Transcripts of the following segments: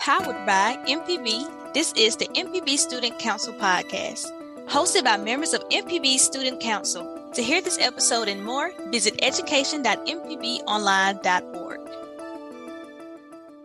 Powered by MPB, this is the MPB Student Council podcast, hosted by members of MPB Student Council. To hear this episode and more, visit education.mpbonline.org.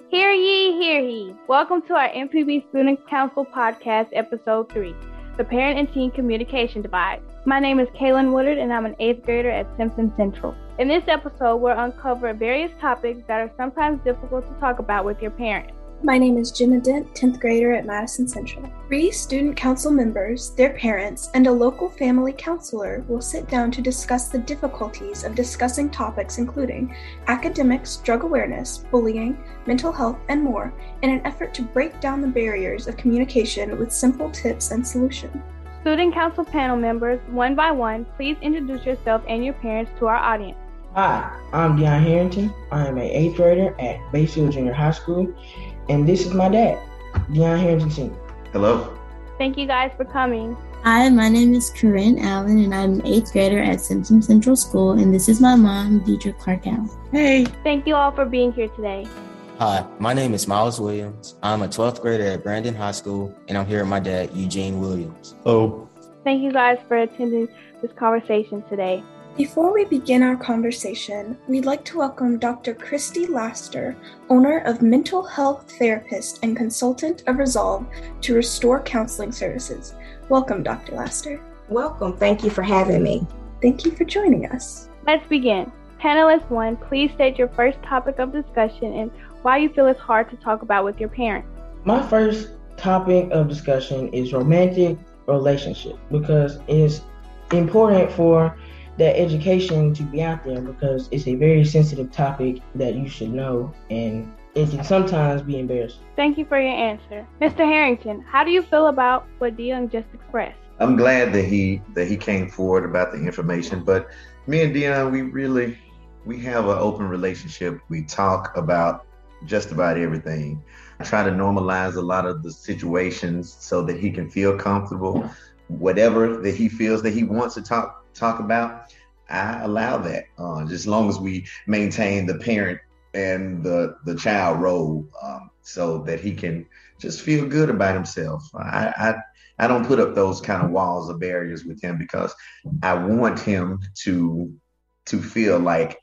Hear ye, hear ye. Welcome to our MPB Student Council podcast, episode 3 The Parent and Teen Communication Divide. My name is Kaylen Woodard, and I'm an eighth grader at Simpson Central. In this episode, we'll uncover various topics that are sometimes difficult to talk about with your parents. My name is Jenna Dent, 10th grader at Madison Central. Three student council members, their parents, and a local family counselor will sit down to discuss the difficulties of discussing topics including academics, drug awareness, bullying, mental health, and more in an effort to break down the barriers of communication with simple tips and solutions. Student council panel members, one by one, please introduce yourself and your parents to our audience. Hi, I'm Deon Harrington. I am an eighth grader at Bayfield Junior High School, and this is my dad, Deon Harrington Sr. Hello. Thank you guys for coming. Hi, my name is Corinne Allen, and I'm an eighth grader at Simpson Central School, and this is my mom, Dedra Clark Allen. Hey. Thank you all for being here today. Hi, my name is Myles Williams. I'm a 12th grader at Brandon High School, and I'm here with my dad, Eugene Williams. Hello. Thank you guys for attending this conversation today. Before we begin our conversation, we'd like to welcome Dr. Kristy Laster, owner of Mental Health Therapist and consultant of Resolve to Restore Counseling Services. Welcome, Dr. Laster. Welcome. Thank you for having me. Thank you for joining us. Let's begin. Panelist one, please state your first topic of discussion and why you feel it's hard to talk about with your parents. My first topic of discussion is romantic relationship because it's important for that education to be out there because it's a very sensitive topic that you should know and it can sometimes be embarrassing. Thank you for your answer. Mr. Harrington, how do you feel about what Deon just expressed? I'm glad that he that he came forward about the information, but me and Deon, we really we have an open relationship. We talk about just about everything. I try to normalize a lot of the situations so that he can feel comfortable. Whatever that he feels that he wants to talk talk about, I allow that. Uh, just as long as we maintain the parent and the the child role, um, so that he can just feel good about himself. I, I I don't put up those kind of walls or barriers with him because I want him to to feel like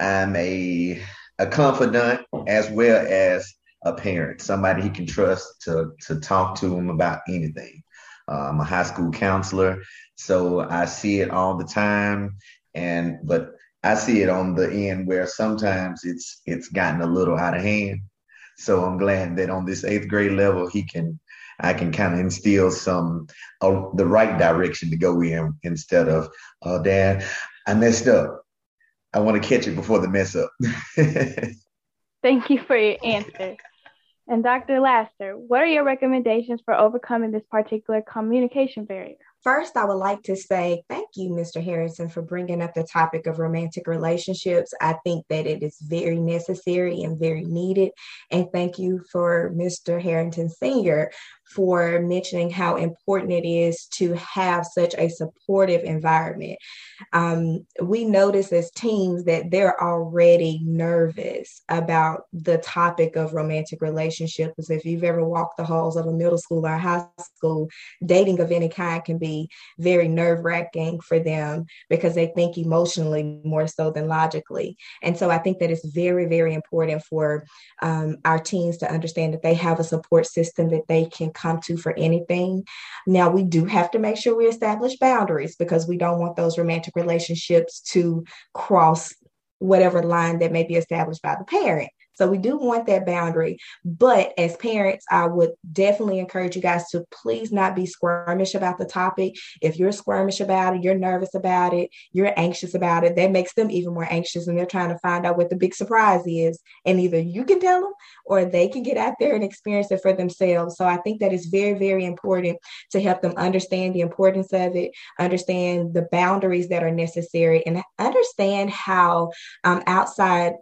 I'm a a confidant as well as a parent, somebody he can trust to to talk to him about anything. Uh, I'm a high school counselor, so I see it all the time. And but I see it on the end where sometimes it's it's gotten a little out of hand. So I'm glad that on this eighth grade level, he can I can kind of instill some uh, the right direction to go in instead of, oh, Dad, I messed up. I want to catch it before the mess up. Thank you for your answer. And Dr. Laster, what are your recommendations for overcoming this particular communication barrier? First, I would like to say thank you, Mr. Harrison, for bringing up the topic of romantic relationships. I think that it is very necessary and very needed. And thank you for Mr. Harrington Sr. for mentioning how important it is to have such a supportive environment. Um, we notice as teens that they're already nervous about the topic of romantic relationships. If you've ever walked the halls of a middle school or high school, dating of any kind can be very nerve wracking for them because they think emotionally more so than logically. And so I think that it's very, very important for um, our teens to understand that they have a support system that they can come to for anything. Now, we do have to make sure we establish boundaries because we don't want those romantic relationships to cross whatever line that may be established by the parent. So we do want that boundary. But as parents, I would definitely encourage you guys to please not be squirmish about the topic. If you're squirmish about it, you're nervous about it, you're anxious about it, that makes them even more anxious and they're trying to find out what the big surprise is. And either you can tell them or they can get out there and experience it for themselves. So I think that is very, very important to help them understand the importance of it, understand the boundaries that are necessary, and understand how um, outside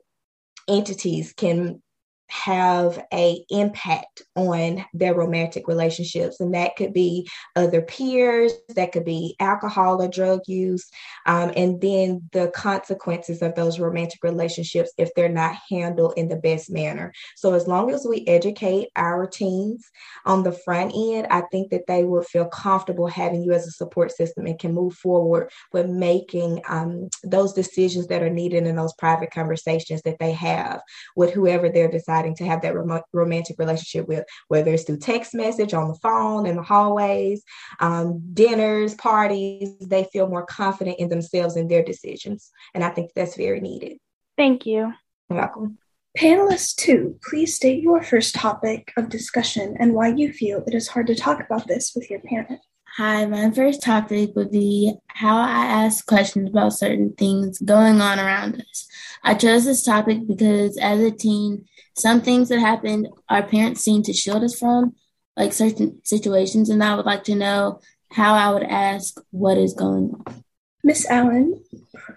entities can have a impact on their romantic relationships. And that could be other peers that could be alcohol or drug use um, and then the consequences of those romantic relationships if they're not handled in the best manner. So as long as we educate our teens on the front end i think that they will feel comfortable having you as a support system and can move forward with making um, those decisions that are needed in those private conversations that they have with whoever they're deciding deciding to have that rom- romantic relationship with, whether it's through text message, on the phone, in the hallways, um, dinners, parties, they feel more confident in themselves and their decisions. And I think that's very needed. Thank you. You're welcome. Panelist two, please state your first topic of discussion and why you feel it is hard to talk about this with your parent. Hi, my first topic would be how I ask questions about certain things going on around us. I chose this topic because as a teen, some things that happened our parents seem to shield us from, like certain situations, and I would like to know how I would ask what is going on. Miss Allen,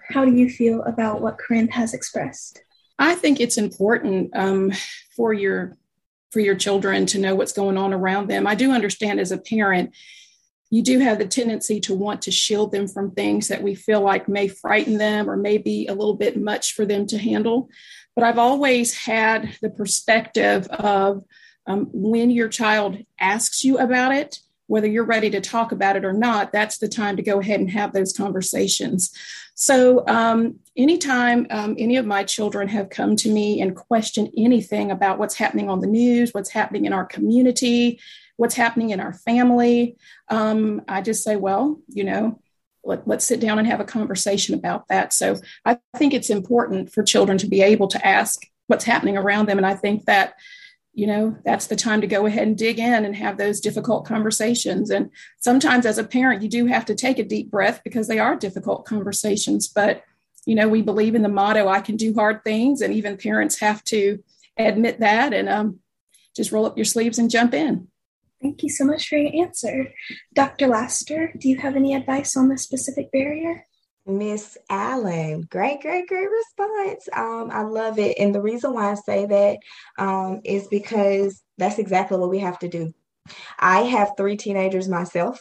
how do you feel about what Corinne has expressed? I think it's important um, for your for your children to know what's going on around them. I do understand as a parent, you do have the tendency to want to shield them from things that we feel like may frighten them or may be a little bit much for them to handle. But I've always had the perspective of um, when your child asks you about it, whether you're ready to talk about it or not, that's the time to go ahead and have those conversations. So, um, anytime um, any of my children have come to me and questioned anything about what's happening on the news, what's happening in our community, what's happening in our family, um, I just say, well, you know, let, us sit down and have a conversation about that. So I think it's important for children to be able to ask what's happening around them. And I think that, you know, that's the time to go ahead and dig in and have those difficult conversations. And sometimes as a parent, you do have to take a deep breath because they are difficult conversations. But, you know, we believe in the motto, I can do hard things. And even parents have to admit that and um, just roll up your sleeves and jump in. Thank you so much for your answer. Dr. Laster, do you have any advice on this specific barrier? Miss Allen, great, great, great response. Um, I love it. And the reason why I say that um, is because that's exactly what we have to do. I have three teenagers myself.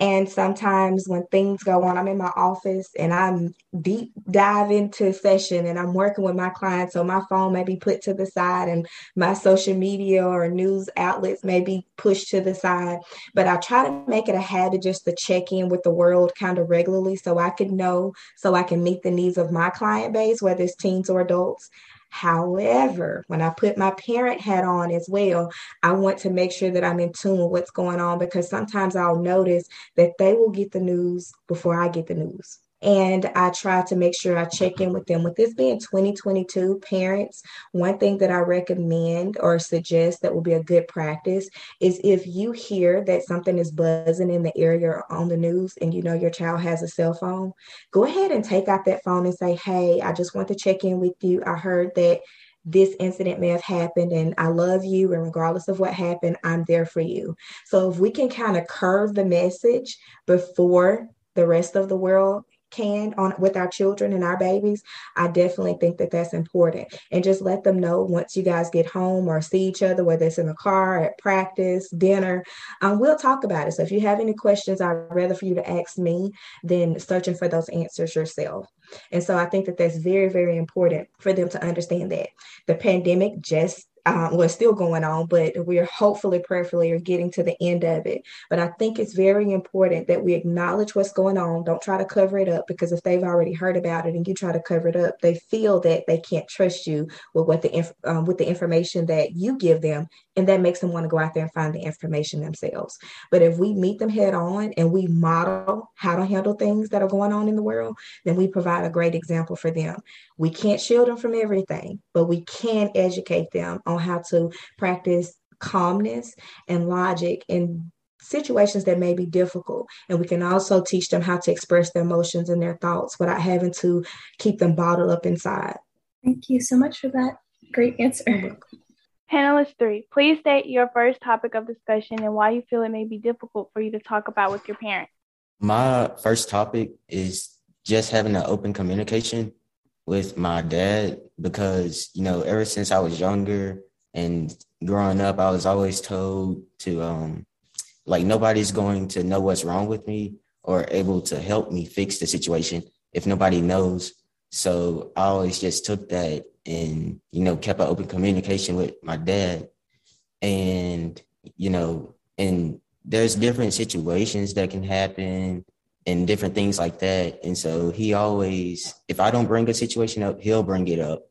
And sometimes when things go on, I'm in my office and I'm deep dive into session and I'm working with my clients. So my phone may be put to the side and my social media or news outlets may be pushed to the side. But I try to make it a habit just to check in with the world kind of regularly so I can know, so I can meet the needs of my client base, whether it's teens or adults. However, when I put my parent hat on as well, I want to make sure that I'm in tune with what's going on because sometimes I'll notice that they will get the news before I get the news and I try to make sure I check in with them. With this being 2022, parents, one thing that I recommend or suggest that will be a good practice is if you hear that something is buzzing in the area or on the news and you know your child has a cell phone, go ahead and take out that phone and say, Hey, I just want to check in with you. I heard that this incident may have happened and I love you. And regardless of what happened, I'm there for you. So if we can kind of curve the message before the rest of the world can on with our children and our babies, I definitely think that that's important. And just let them know once you guys get home or see each other, whether it's in the car, at practice, dinner, um, we'll talk about it. So if you have any questions, I'd rather for you to ask me than searching for those answers yourself. And so I think that that's very, very important for them to understand that the pandemic just um, well, still going on, but we're hopefully, prayerfully, are getting to the end of it. But I think it's very important that we acknowledge what's going on. Don't try to cover it up because if they've already heard about it and you try to cover it up, they feel that they can't trust you with what the inf- um, with the information that you give them, and that makes them want to go out there and find the information themselves. But if we meet them head on and we model how to handle things that are going on in the world, then we provide a great example for them. We can't shield them from everything, but we can educate them on how to practice calmness and logic in situations that may be difficult. And we can also teach them how to express their emotions and their thoughts without having to keep them bottled up inside. Thank you so much for that great answer. Panelist three, please state your first topic of discussion and why you feel it may be difficult for you to talk about with your parents. My first topic is just having an open communication with my dad because, you know, ever since I was younger, And growing up, I was always told to, um, like, nobody's going to know what's wrong with me or able to help me fix the situation if nobody knows. So I always just took that and, you know, kept an open communication with my dad. And, you know, and there's different situations that can happen and different things like that. And so he always, if I don't bring a situation up, he'll bring it up.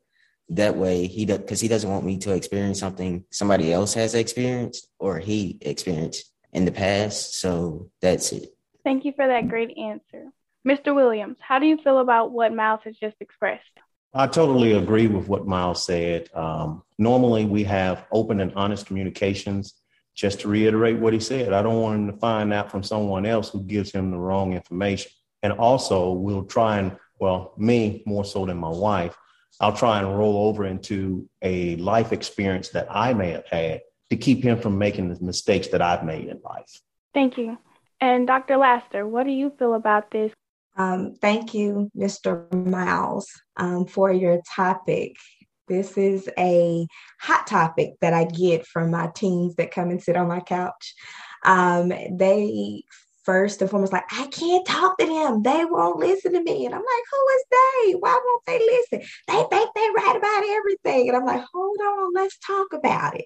That way, he does because he doesn't want me to experience something somebody else has experienced or he experienced in the past. So that's it. Thank you for that great answer. Mr. Williams, how do you feel about what Myles has just expressed? I totally agree with what Myles said. Um, normally, we have open and honest communications just to reiterate what he said, I don't want him to find out from someone else who gives him the wrong information. And also, we'll try and, well, me more so than my wife, I'll try and roll over into a life experience that I may have had to keep him from making the mistakes that I've made in life. Thank you. And Dr. Laster, what do you feel about this? Um, thank you, Mr. Myles, um, for your topic. This is a hot topic that I get from my teens that come and sit on my couch. Um, they first and foremost like, I can't talk to them. They won't listen to me. And I'm like, who is they? Why won't they listen? They think they right about everything. And I'm like, hold on, let's talk about it.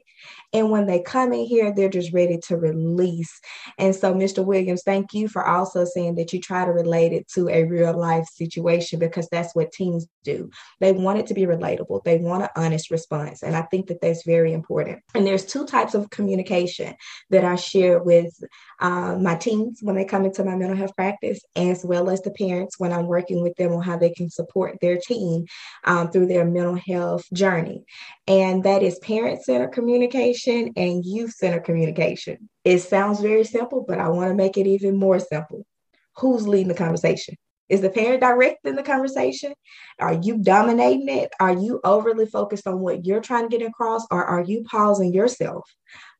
And when they come in here, they're just ready to release. And so, Mr. Williams, thank you for also saying that you try to relate it to a real life situation because that's what teens do. They want it to be relatable, they want an honest response. And I think that that's very important. And there's two types of communication that I share with uh, my teens when they come into my mental health practice, as well as the parents when I'm working with them on how they can support their teen um, through their mental health journey. And that is parent centered communication and youth centered communication. It sounds very simple, but I want to make it even more simple. Who's leading the conversation? Is the parent directing the conversation? Are you dominating it? Are you overly focused on what you're trying to get across? Or are you pausing yourself,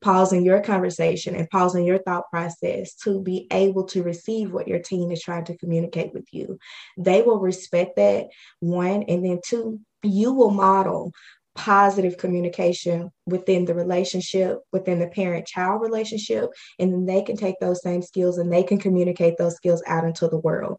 pausing your conversation, and pausing your thought process to be able to receive what your team is trying to communicate with you? They will respect that, one. And then two, you will model positive communication within the relationship, within the parent child relationship, and then they can take those same skills and they can communicate those skills out into the world.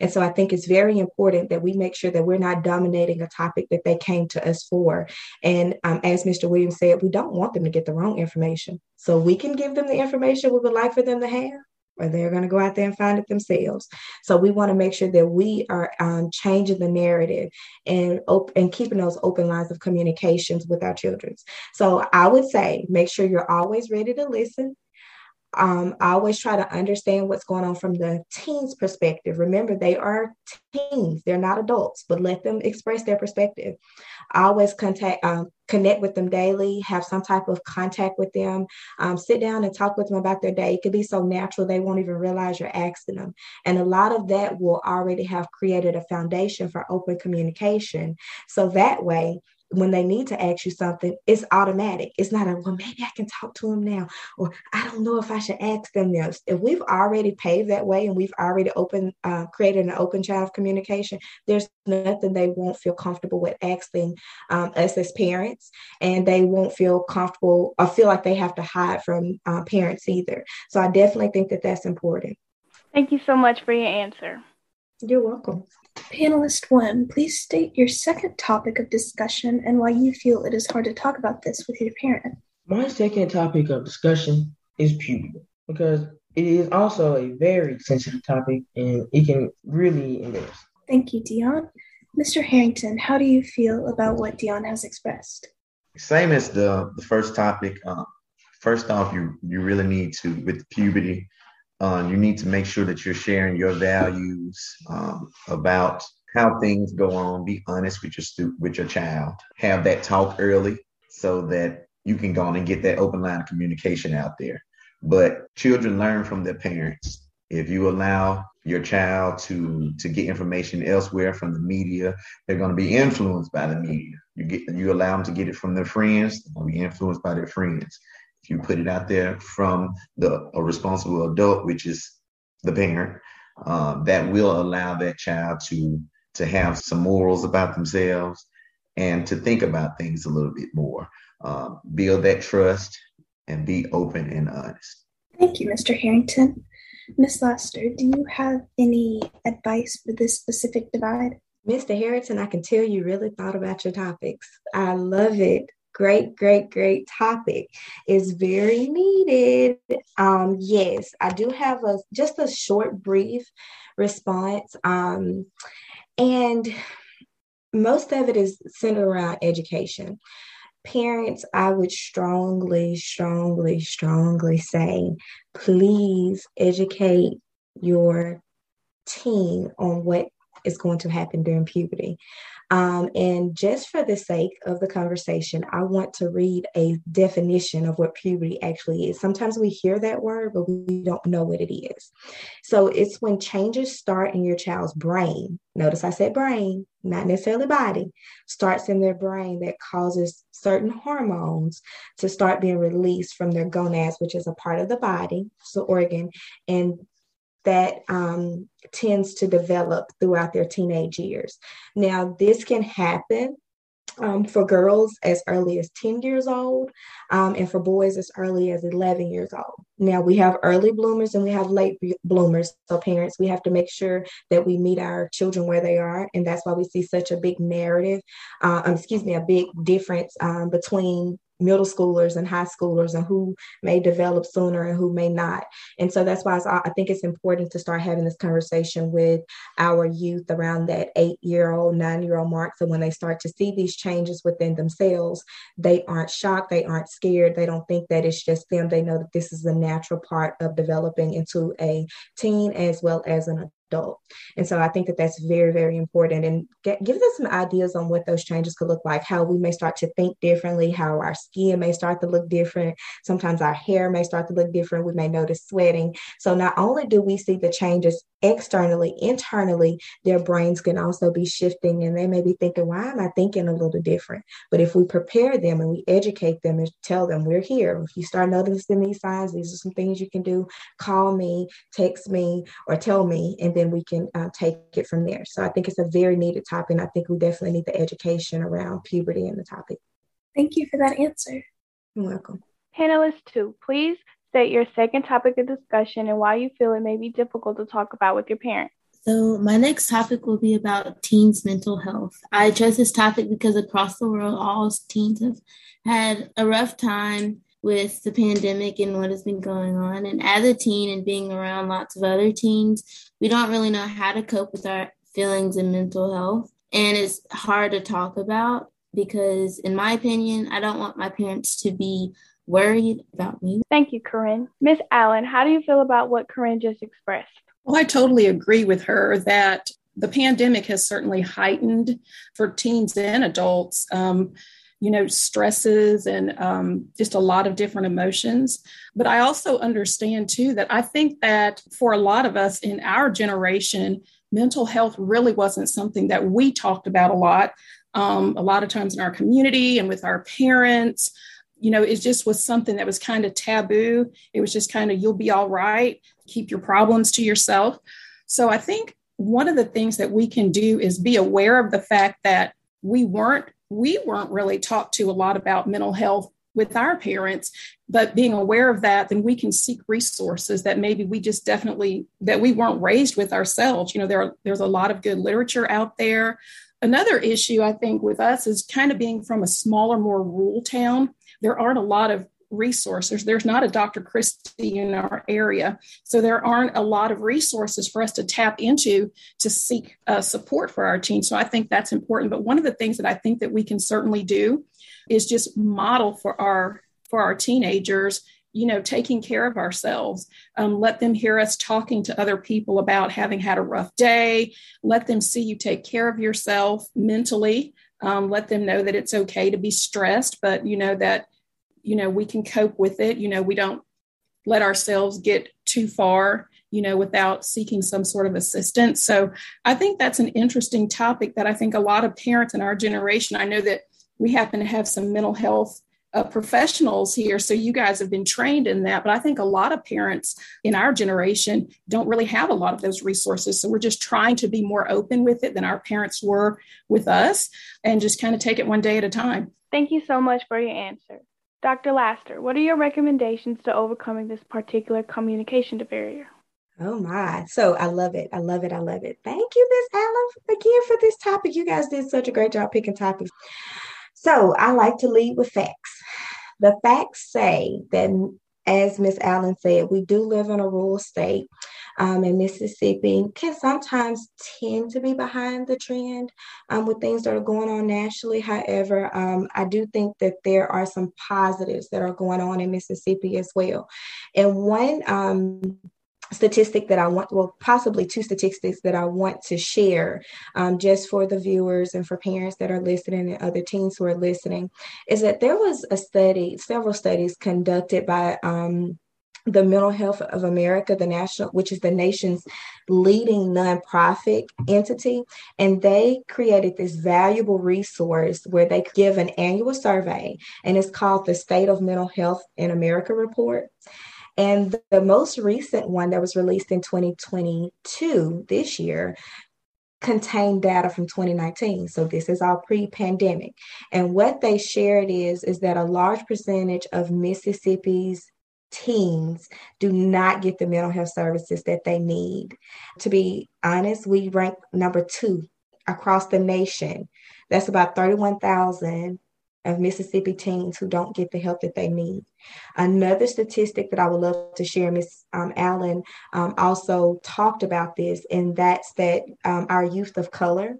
And so I think it's very important that we make sure that we're not dominating a topic that they came to us for. And um, as Mr. Williams said, we don't want them to get the wrong information. So we can give them the information we would like for them to have or they're going to go out there and find it themselves. So we want to make sure that we are um, changing the narrative and op- and keeping those open lines of communications with our children. So I would say make sure you're always ready to listen um, I always try to understand what's going on from the teens' perspective. Remember, they are teens; they're not adults, but let them express their perspective. I always contact, um, connect with them daily, have some type of contact with them, um, sit down and talk with them about their day. It could be so natural they won't even realize you're asking them, and a lot of that will already have created a foundation for open communication. So that way, when they need to ask you something, it's automatic. It's not a, well, maybe I can talk to them now, or I don't know if I should ask them this. If we've already paved that way and we've already opened, uh, created an open channel of communication, there's nothing they won't feel comfortable with asking um, us as parents, and they won't feel comfortable or feel like they have to hide from uh, parents either. So I definitely think that that's important. Thank you so much for your answer. You're welcome. Panelist one, please state your second topic of discussion and why you feel it is hard to talk about this with your parent. My second topic of discussion is puberty because it is also a very sensitive topic and it can really embarrass. Thank you, Deon. Mr. Harrington, how do you feel about what Deon has expressed? Same as the, the first topic. Uh, first off, you you really need to with puberty uh, you need to make sure that you're sharing your values um, about how things go on. Be honest with your stu- with your child. Have that talk early so that you can go on and get that open line of communication out there. But children learn from their parents. If you allow your child to to get information elsewhere from the media, they're going to be influenced by the media. You get you allow them to get it from their friends, they're going to be influenced by their friends if you put it out there from the a responsible adult, which is the parent, um, that will allow that child to to have some morals about themselves and to think about things a little bit more. Uh, build that trust and be open and honest. Thank you, Mr. Harrington. Ms. Lester, do you have any advice for this specific divide? Mr. Harrington, I can tell you really thought about your topics. I love it. Great, great, great topic. It's very needed. Um, yes, I do have a just a short, brief response. Um, and most of it is centered around education. Parents, I would strongly, strongly, strongly say, please educate your teen on what is going to happen during puberty. Um, and just for the sake of the conversation, I want to read a definition of what puberty actually is. Sometimes we hear that word, but we don't know what it is. So it's when changes start in your child's brain. Notice I said brain, not necessarily body, starts in their brain that causes certain hormones to start being released from their gonads, which is a part of the body, so organ, and that um, tends to develop throughout their teenage years. Now, this can happen um, for girls as early as 10 years old um, and for boys as early as 11 years old. Now, we have early bloomers and we have late bloomers. So, parents, we have to make sure that we meet our children where they are. And that's why we see such a big narrative, uh, um, excuse me, a big difference um, between middle schoolers and high schoolers and who may develop sooner and who may not. And so that's why I think it's important to start having this conversation with our youth around that eight year old, nine year old mark. So when they start to see these changes within themselves, they aren't shocked, they aren't scared, they don't think that it's just them. They know that this is a natural part of developing into a teen as well as an adult. And so I think that that's very, very important and get, gives us some ideas on what those changes could look like, how we may start to think differently, how our skin may start to look different. Sometimes our hair may start to look different. We may notice sweating. So not only do we see the changes externally, internally, their brains can also be shifting and they may be thinking, why am I thinking a little different? But if we prepare them and we educate them and tell them we're here, if you start noticing these signs, these are some things you can do, call me, text me, or tell me, and then we can uh, take it from there. So I think it's a very needed topic. And I think we definitely need the education around puberty and the topic. Thank you for that answer. You're welcome. Panelist two, please state your second topic of discussion and why you feel it may be difficult to talk about with your parents. So, my next topic will be about teens' mental health. I chose this topic because across the world, all teens have had a rough time with the pandemic and what has been going on. And as a teen and being around lots of other teens, we don't really know how to cope with our feelings and mental health. And it's hard to talk about because, in my opinion, I don't want my parents to be worried about me. Thank you, Corinne. Miss Allen, how do you feel about what Corinne just expressed? Well, I totally agree with her that the pandemic has certainly heightened for teens and adults. Um, you know, stresses and um, just a lot of different emotions. But I also understand too that I think that for a lot of us in our generation, mental health really wasn't something that we talked about a lot. Um, a lot of times in our community and with our parents, you know, it just was something that was kind of taboo. It was just kind of, you'll be all right, keep your problems to yourself. So I think one of the things that we can do is be aware of the fact that we weren't we weren't really taught to a lot about mental health with our parents but being aware of that then we can seek resources that maybe we just definitely that we weren't raised with ourselves you know there are, there's a lot of good literature out there another issue i think with us is kind of being from a smaller more rural town there aren't a lot of resources. There's not a Dr. Kristy in our area. So there aren't a lot of resources for us to tap into to seek uh, support for our teens. So I think that's important. But one of the things that I think that we can certainly do is just model for our for our teenagers you know taking care of ourselves um, let them hear us talking to other people about having had a rough day let them see you take care of yourself mentally um, let them know that it's okay to be stressed but you know that you know we can cope with it. You know we don't let ourselves get too far you know without seeking some sort of assistance. So i think that's an interesting topic that i think a lot of parents in our generation i know that we happen to have some mental health uh, professionals here. So you guys have been trained in that. But I think a lot of parents in our generation don't really have a lot of those resources. So we're just trying to be more open with it than our parents were with us and just kind of take it one day at a time. Thank you so much for your answer. Dr. Laster, what are your recommendations to overcoming this particular communication barrier? Oh my. So I love it. I love it. I love it. Thank you, Miss Allen, again for this topic. You guys did such a great job picking topics. So I like to lead with facts. The facts say that, as Miss Allen said, we do live in a rural state. Um, and Mississippi can sometimes tend to be behind the trend um, with things that are going on nationally. However, um, I do think that there are some positives that are going on in Mississippi as well. And one um, statistic that I want, well, possibly two statistics that I want to share um, just for the viewers and for parents that are listening and other teens who are listening is that there was a study, several studies conducted by um, the Mental Health of America, the national, which is the nation's leading nonprofit entity, and they created this valuable resource where they give an annual survey, and it's called the State of Mental Health in America report. And the most recent one that was released in 2022, this year, contained data from 2019 so this is all pre-pandemic. And what they shared is is that a large percentage of mississippi's teens do not get the mental health services that they need. To be honest we rank number two across the nation. That's about 31000 of Mississippi teens who don't get the help that they need. Another statistic that I would love to share, Ms. Um, Allen um, also talked about this, and that's that um, our youth of color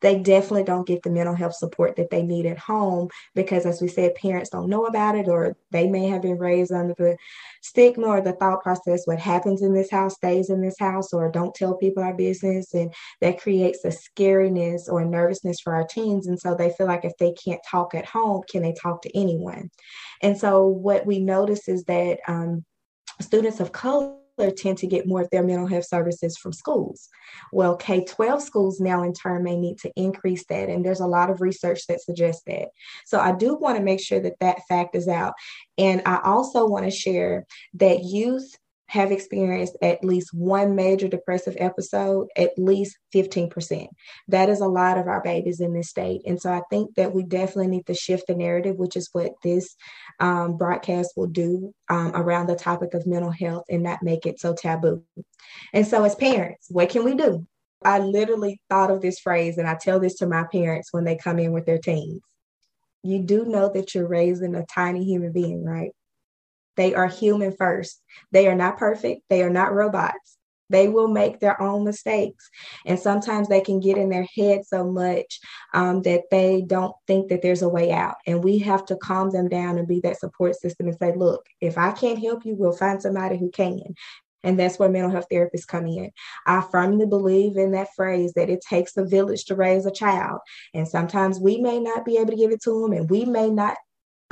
they definitely don't get the mental health support that they need at home because as we said parents don't know about it or they may have been raised under the stigma or the thought process what happens in this house stays in this house or don't tell people our business. And that creates a scariness or nervousness for our teens. And so they feel like if they can't talk at home can they talk to anyone? And so what we notice is that um, students of color tend to get more of their mental health services from schools. Well, K 12 schools now in turn may need to increase that. And there's a lot of research that suggests that. So I do want to make sure that that fact is out. And I also want to share that youth have experienced at least one major depressive episode, at least 15%. That is a lot of our babies in this state. And so I think that we definitely need to shift the narrative, which is what this um, broadcast will do um, around the topic of mental health and not make it so taboo. And so, as parents, what can we do? I literally thought of this phrase, and I tell this to my parents when they come in with their teens. You do know that you're raising a tiny human being, right? They are human first. They are not perfect. They are not robots. They will make their own mistakes. And sometimes they can get in their head so much um, that they don't think that there's a way out. And we have to calm them down and be that support system and say, look, if I can't help you, we'll find somebody who can. And that's where mental health therapists come in. I firmly believe in that phrase that it takes a village to raise a child. And sometimes we may not be able to give it to them, and we may not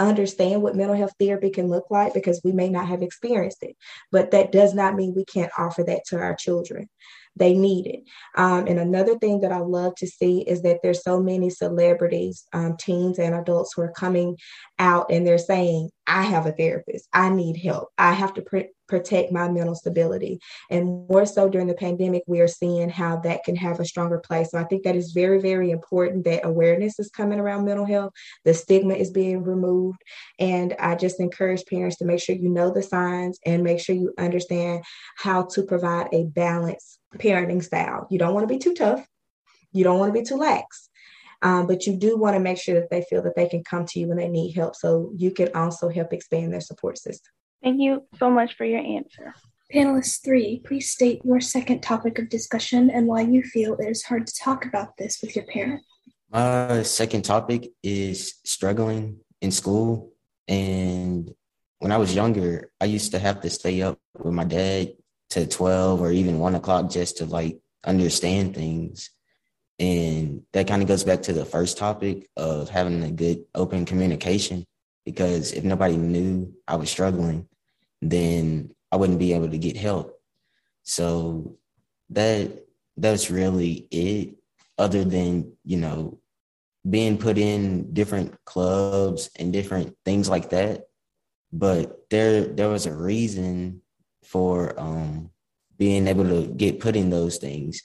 understand what mental health therapy can look like because we may not have experienced it. But that does not mean we can't offer that to our children. They need it. Um, and another thing that I love to see is that there's so many celebrities, um, teens and adults who are coming out and they're saying, I have a therapist. I need help. I have to pr- protect my mental stability. And more so during the pandemic, we are seeing how that can have a stronger place. So I think that is very, very important that awareness is coming around mental health, the stigma is being removed. And I just encourage parents to make sure you know the signs and make sure you understand how to provide a balanced parenting style. You don't want to be too tough, you don't want to be too lax. Um, but you do want to make sure that they feel that they can come to you when they need help so you can also help expand their support system. Thank you so much for your answer. Panelist three, please state your second topic of discussion and why you feel it is hard to talk about this with your parent. My second topic is struggling in school. And when I was younger, I used to have to stay up with my dad to 12 or even one o'clock just to like understand things. And that kind of goes back to the first topic of having a good open communication. Because if nobody knew I was struggling, then I wouldn't be able to get help. So that that's really it. Other than you know being put in different clubs and different things like that. But there there was a reason for um, being able to get put in those things.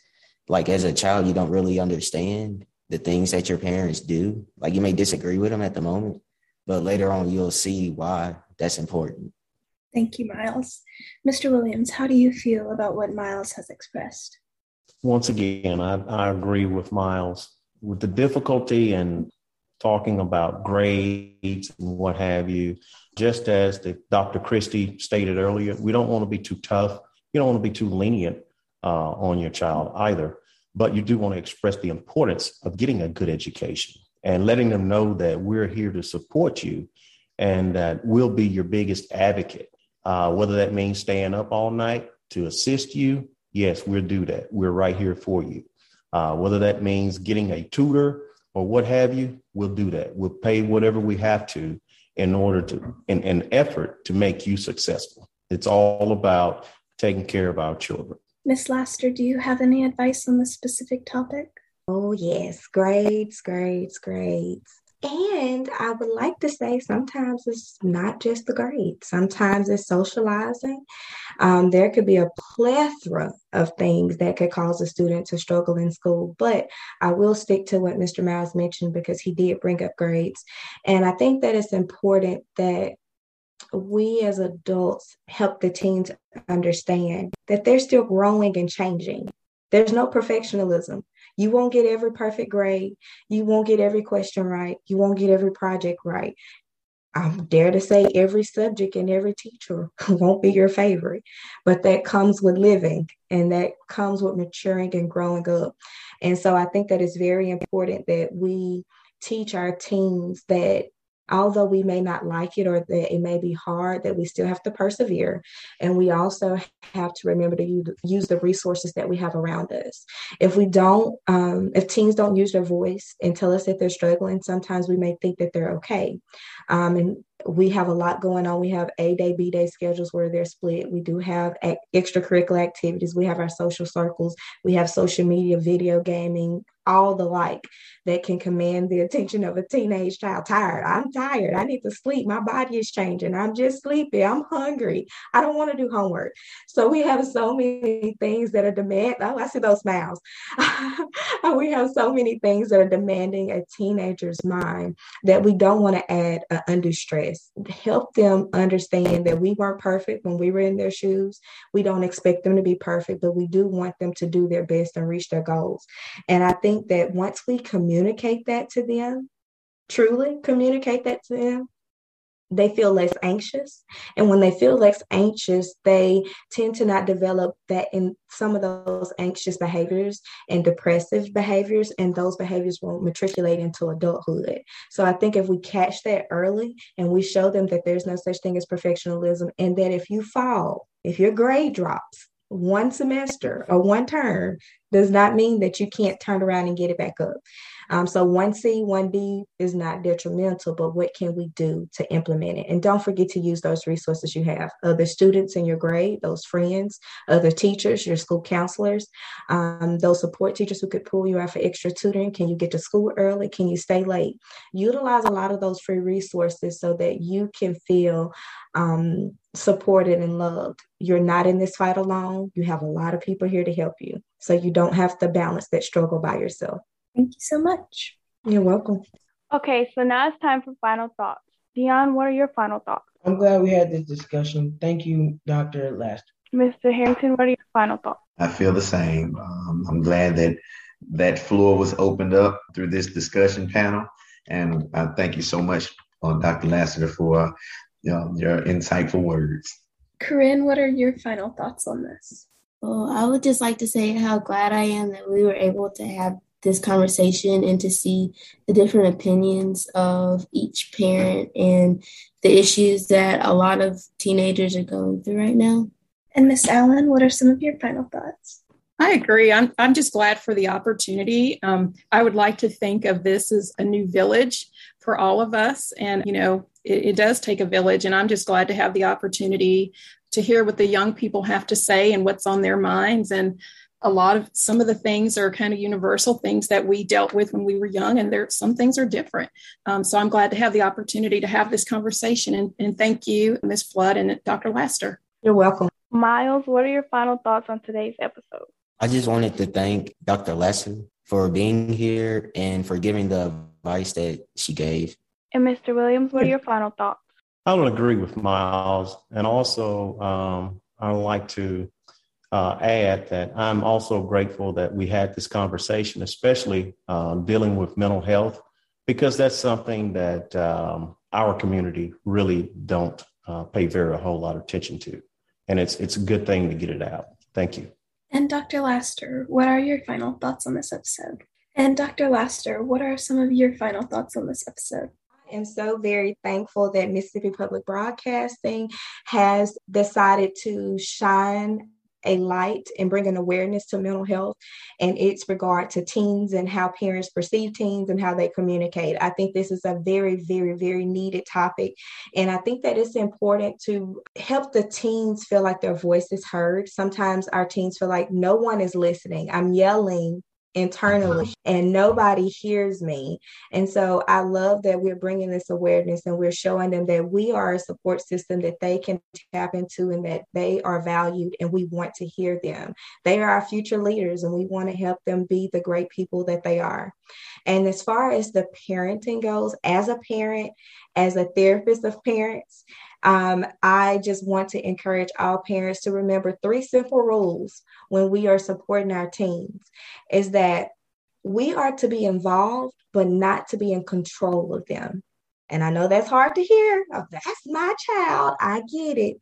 Like as a child, you don't really understand the things that your parents do. Like you may disagree with them at the moment, but later on you'll see why that's important. Thank you, Myles. Mr. Williams, how do you feel about what Myles has expressed? Once again, I, I agree with Myles. With the difficulty in talking about grades and what have you, just as the, Dr. Kristy stated earlier, we don't want to be too tough. You don't want to be too lenient uh, on your child either, but you do want to express the importance of getting a good education and letting them know that we're here to support you and that we'll be your biggest advocate uh, whether that means staying up all night to assist you, yes, we'll do that. We're right here for you. Uh, whether that means getting a tutor or what have you, we'll do that. We'll pay whatever we have to in order to, in an effort to make you successful. It's all about taking care of our children. Miss Laster, do you have any advice on this specific topic? Oh, yes. Grades, grades, grades. And I would like to say sometimes it's not just the grades, sometimes it's socializing. Um, there could be a plethora of things that could cause a student to struggle in school. But I will stick to what Mr. Myles mentioned because he did bring up grades. And I think that it's important that we as adults help the teens understand that they're still growing and changing. There's no perfectionism. You won't get every perfect grade. You won't get every question right. You won't get every project right. I dare to say every subject and every teacher won't be your favorite, but that comes with living and that comes with maturing and growing up. And so I think that it's very important that we teach our teens that although we may not like it or that it may be hard, that we still have to persevere. And we also have to remember to use, the resources that we have around us. If we don't, um, if teens don't use their voice and tell us that they're struggling, sometimes we may think that they're okay. Um, and we have a lot going on. We have A day, B day schedules where they're split. We do have extracurricular activities. We have our social circles. We have social media, video gaming, all the like that can command the attention of a teenage child. Tired. I'm tired. I need to sleep. My body is changing. I'm just sleepy. I'm hungry. I don't want to do homework. So we have so many things that are demand. Oh, I see those smiles. we have so many things that are demanding a teenager's mind that we don't want to add uh, undue stress. Help them understand that we weren't perfect when we were in their shoes. We don't expect them to be perfect, but we do want them to do their best and reach their goals. And I think think that once we communicate that to them, truly communicate that to them, they feel less anxious. And when they feel less anxious, they tend to not develop that in some of those anxious behaviors and depressive behaviors, and those behaviors won't matriculate into adulthood. So I think if we catch that early and we show them that there's no such thing as perfectionism, and that if you fall, if your grade drops, one semester or one term does not mean that you can't turn around and get it back up. Um, so 1C, 1B is not detrimental, but what can we do to implement it? And don't forget to use those resources you have other students in your grade, those friends, other teachers, your school counselors, um, those support teachers who could pull you out for extra tutoring. Can you get to school early? Can you stay late? Utilize a lot of those free resources so that you can feel um, supported and loved. You're not in this fight alone. You have a lot of people here to help you. So you don't have to balance that struggle by yourself. Thank you so much. You're welcome. Okay, so now it's time for final thoughts. Deon, what are your final thoughts? I'm glad we had this discussion. Thank you, Dr. Last. Mr. Harrington, what are your final thoughts? I feel the same. Um, I'm glad that that floor was opened up through this discussion panel. And I thank you so much, uh, Dr. Lassiter, for you know, your insightful words. Corinne, what are your final thoughts on this? Well, I would just like to say how glad I am that we were able to have this conversation and to see the different opinions of each parent and the issues that a lot of teenagers are going through right now. And Miss Allen, what are some of your final thoughts? I agree. I'm, I'm just glad for the opportunity. Um, I would like to think of this as a new village for all of us. And, you know, it, it does take a village. And I'm just glad to have the opportunity to hear what the young people have to say and what's on their minds. And a lot of some of the things are kind of universal things that we dealt with when we were young, and there some things are different. Um, so I'm glad to have the opportunity to have this conversation. And, and thank you, Ms. Flood and Dr. Laster. You're welcome. Myles, what are your final thoughts on today's episode? I just wanted to thank Dr. Laster for being here and for giving the advice that she gave. And Mr. Williams, what are your final thoughts? I would agree with Myles. And also, um, I would like to uh, add that I'm also grateful that we had this conversation, especially um, dealing with mental health, because that's something that um, our community really don't uh, pay very a whole lot of attention to, and it's it's a good thing to get it out. Thank you. And Dr. Laster, what are your final thoughts on this episode? And Dr. Laster, what are some of your final thoughts on this episode? I am so very thankful that Mississippi Public Broadcasting has decided to shine a light and bring an awareness to mental health and its regard to teens and how parents perceive teens and how they communicate. I think this is a very, very, very needed topic. And I think that it's important to help the teens feel like their voice is heard. Sometimes our teens feel like no one is listening. I'm yelling internally uh-huh. and nobody hears me. And so I love that we're bringing this awareness and we're showing them that we are a support system that they can tap into and that they are valued and we want to hear them. They are our future leaders and we want to help them be the great people that they are. And as far as the parenting goes, as a parent, as a therapist of parents, um, I just want to encourage all parents to remember three simple rules when we are supporting our teens is that we are to be involved, but not to be in control of them. And I know that's hard to hear. Oh, that's my child. I get it.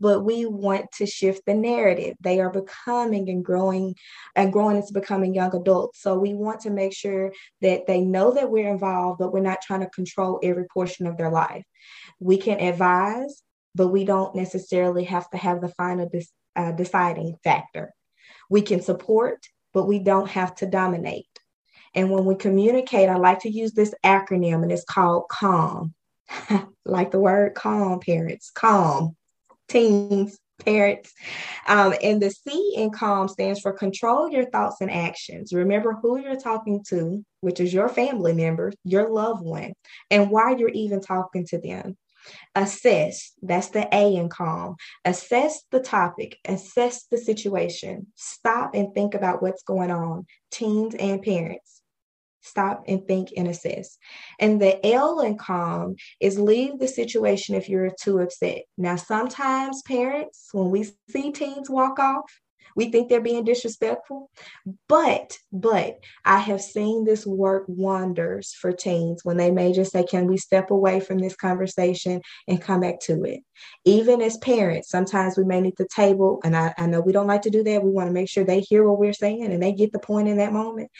But we want to shift the narrative. They are becoming and growing and growing into becoming young adults. So we want to make sure that they know that we're involved, but we're not trying to control every portion of their life. We can advise, but we don't necessarily have to have the final uh, deciding factor. We can support, but we don't have to dominate. And when we communicate, I like to use this acronym, and it's called CALM. like the word calm, parents, calm, teens, parents. Um, and the C in CALM stands for control your thoughts and actions. Remember who you're talking to, which is your family member, your loved one, and why you're even talking to them. Assess, that's the A in calm. Assess the topic, assess the situation. Stop and think about what's going on, teens and parents. Stop and think and assess. And the L in calm is leave the situation if you're too upset. Now, sometimes parents, when we see teens walk off, we think they're being disrespectful. But, but I have seen this work wonders for teens when they may just say, Can we step away from this conversation and come back to it? Even as parents, sometimes we may need to table, and I, I know we don't like to do that. We want to make sure they hear what we're saying and they get the point in that moment.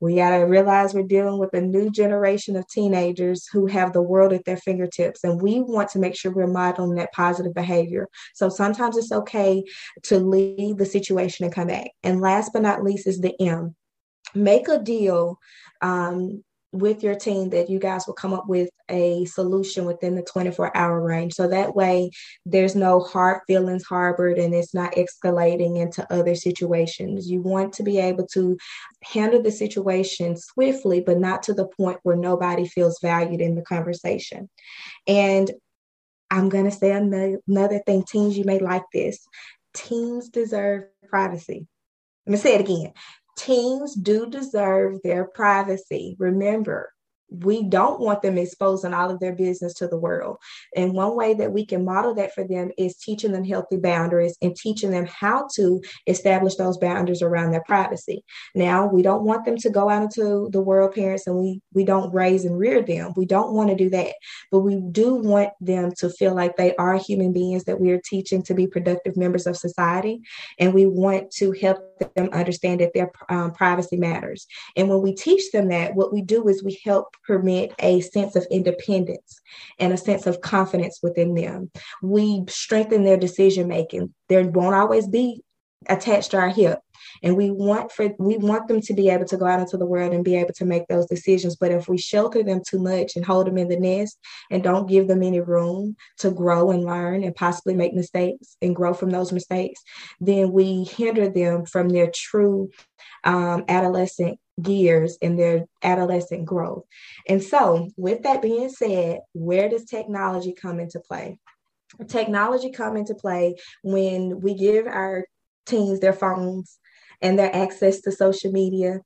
We got to realize we're dealing with a new generation of teenagers who have the world at their fingertips, and we want to make sure we're modeling that positive behavior. So sometimes it's okay to leave the situation and come back. And last but not least is the M. Make a deal um, with your team that you guys will come up with a solution within the 24 hour range. So that way there's no hard feelings harbored and it's not escalating into other situations. You want to be able to handle the situation swiftly, but not to the point where nobody feels valued in the conversation. And I'm going to say another, thing, teens, you may like this. Teens deserve privacy. Let me say it again. Teens do deserve their privacy. Remember, we don't want them exposing all of their business to the world. And one way that we can model that for them is teaching them healthy boundaries and teaching them how to establish those boundaries around their privacy. Now, we don't want them to go out into the world, parents, and we we don't raise and rear them. We don't want to do that. But we do want them to feel like they are human beings that we are teaching to be productive members of society. And we want to help them understand that their um, privacy matters. And when we teach them that, what we do is we help permit a sense of independence and a sense of confidence within them. We strengthen their decision making. There won't always be attached to our hip and we want for we want them to be able to go out into the world and be able to make those decisions. But if we shelter them too much and hold them in the nest and don't give them any room to grow and learn and possibly make mistakes and grow from those mistakes then we hinder them from their true um, adolescent years in their adolescent growth. And so with that being said where does technology come into play? Technology come into play when we give our teens their phones and their access to social media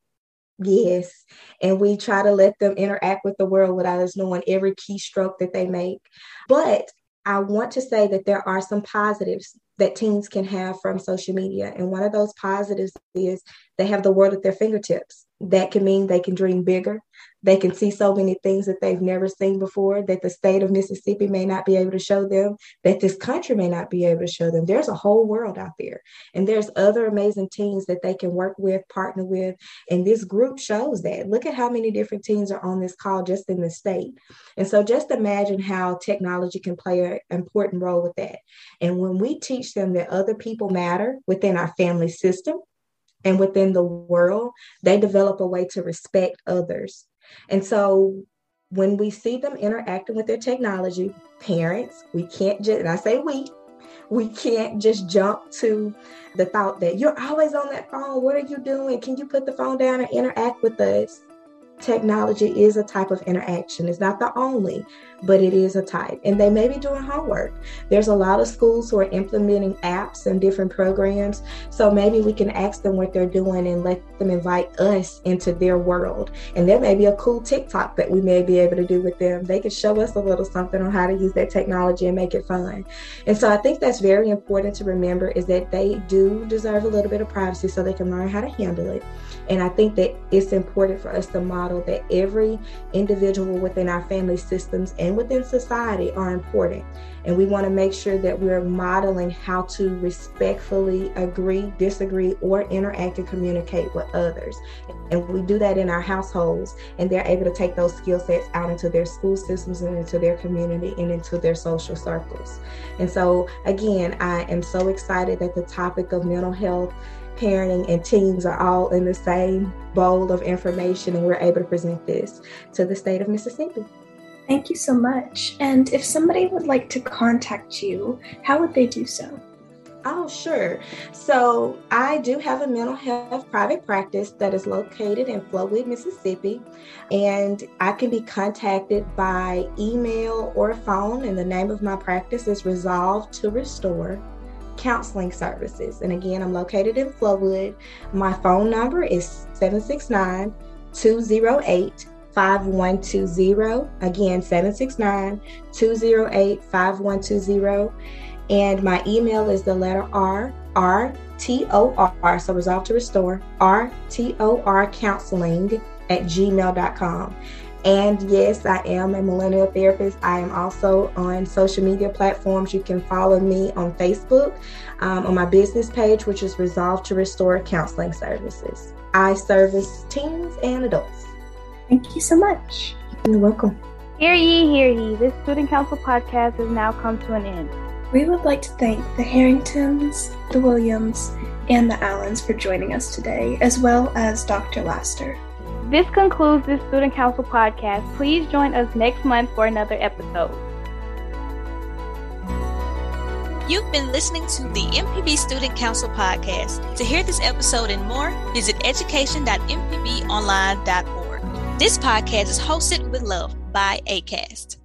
yes. And we try to let them interact with the world without us knowing every keystroke that they make. But i want to say that there are some positives that teens can have from social media. And one of those positives is they have the world at their fingertips that can mean they can dream bigger they can see so many things that they've never seen before that the state of Mississippi may not be able to show them, that this country may not be able to show them. There's a whole world out there. And there's other amazing teams that they can work with, partner with. And this group shows that. Look at how many different teams are on this call just in the state. And so just imagine how technology can play an important role with that. And when we teach them that other people matter within our family system, and within the world, they develop a way to respect others and so when we see them interacting with their technology, parents, we can't just, and I say we, we can't just jump to the thought that you're always on that phone. What are you doing? Can you put the phone down and interact with us? Technology is a type of interaction. It's not the only, but it is a type. And they may be doing homework. There's a lot of schools who are implementing apps and different programs. So maybe we can ask them what they're doing and let them invite us into their world. And there may be a cool TikTok that we may be able to do with them. They could show us a little something on how to use that technology and make it fun. And so I think that's very important to remember is that they do deserve a little bit of privacy so they can learn how to handle it. And I think that it's important for us to model that every individual within our family systems and within society are important. And we want to make sure that we're modeling how to respectfully agree, disagree, or interact and communicate with others. And we do that in our households, and they're able to take those skill sets out into their school systems and into their community and into their social circles. And so, again, I am so excited that the topic of mental health parenting, and teens are all in the same bowl of information, and we're able to present this to the state of Mississippi. Thank you so much. And if somebody would like to contact you, how would they do so? Oh, sure. So I do have a mental health private practice that is located in Flowood, Mississippi, and I can be contacted by email or phone. And the name of my practice is Resolve to Restore counseling services. And again, I'm located in Flowood. My phone number is 769 208 5120. Again, 769 208 5120. And my email is the letter R, R T O R, so resolve to restore, R T O R counseling at gmail.com. And yes, I am a millennial therapist. I am also on social media platforms. You can follow me on Facebook um, on my business page, which is Resolve to Restore Counseling Services. I service teens and adults. Thank you so much. You're welcome. Hear ye, hear ye. This Student Council podcast has now come to an end. We would like to thank the Harringtons, the Williams, and the Allens for joining us today, as well as Dr. Laster. This concludes this Student Council podcast. Please join us next month for another episode. You've been listening to the MPB Student Council podcast. To hear this episode and more, visit education.mpbonline.org. This podcast is hosted with love by ACAST.